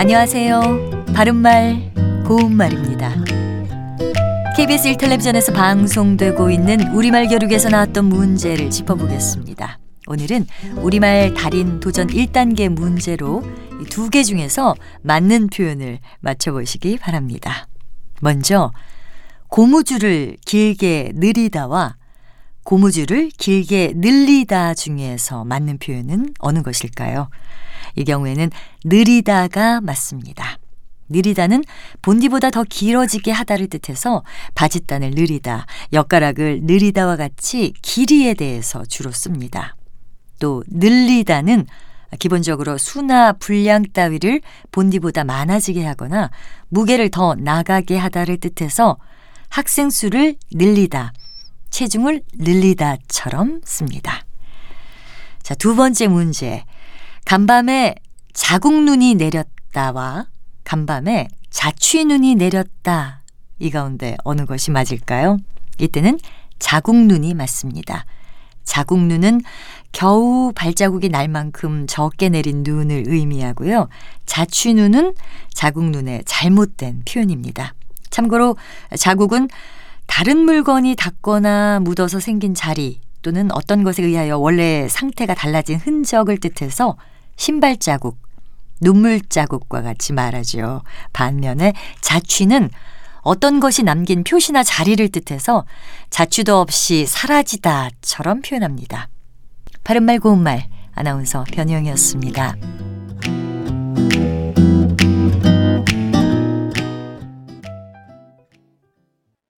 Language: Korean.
안녕하세요. 바른말, 고운말입니다. KBS 1텔레비전에서 방송되고 있는 우리말 교육에서 나왔던 문제를 짚어보겠습니다. 오늘은 우리말 달인 도전 1단계 문제로 두 개 중에서 맞는 표현을 맞춰보시기 바랍니다. 먼저, 고무줄을 길게 느리다와 고무줄을 길게 늘리다 중에서 맞는 표현은 어느 것일까요? 이 경우에는 느리다가 맞습니다. 느리다는 본디보다 더 길어지게 하다를 뜻해서 바짓단을 느리다, 엿가락을 느리다와 같이 길이에 대해서 주로 씁니다. 또 늘리다는 기본적으로 수나 분량 따위를 본디보다 많아지게 하거나 무게를 더 나가게 하다를 뜻해서 학생 수를 늘리다, 체중을 늘리다처럼 씁니다. 자, 두 번째 문제. 간밤에 자국눈이 내렸다와 간밤에 자취눈이 내렸다. 이 가운데 어느 것이 맞을까요? 이때는 자국눈이 맞습니다. 자국눈은 겨우 발자국이 날 만큼 적게 내린 눈을 의미하고요. 자취눈은 자국눈의 잘못된 표현입니다. 참고로 자국은 다른 물건이 닿거나 묻어서 생긴 자리 또는 어떤 것에 의하여 원래 상태가 달라진 흔적을 뜻해서 신발 자국, 눈물 자국과 같이 말하죠. 반면에 자취는 어떤 것이 남긴 표시나 자리를 뜻해서 자취도 없이 사라지다처럼 표현합니다. 바른말 고운말 아나운서 변희영이었습니다.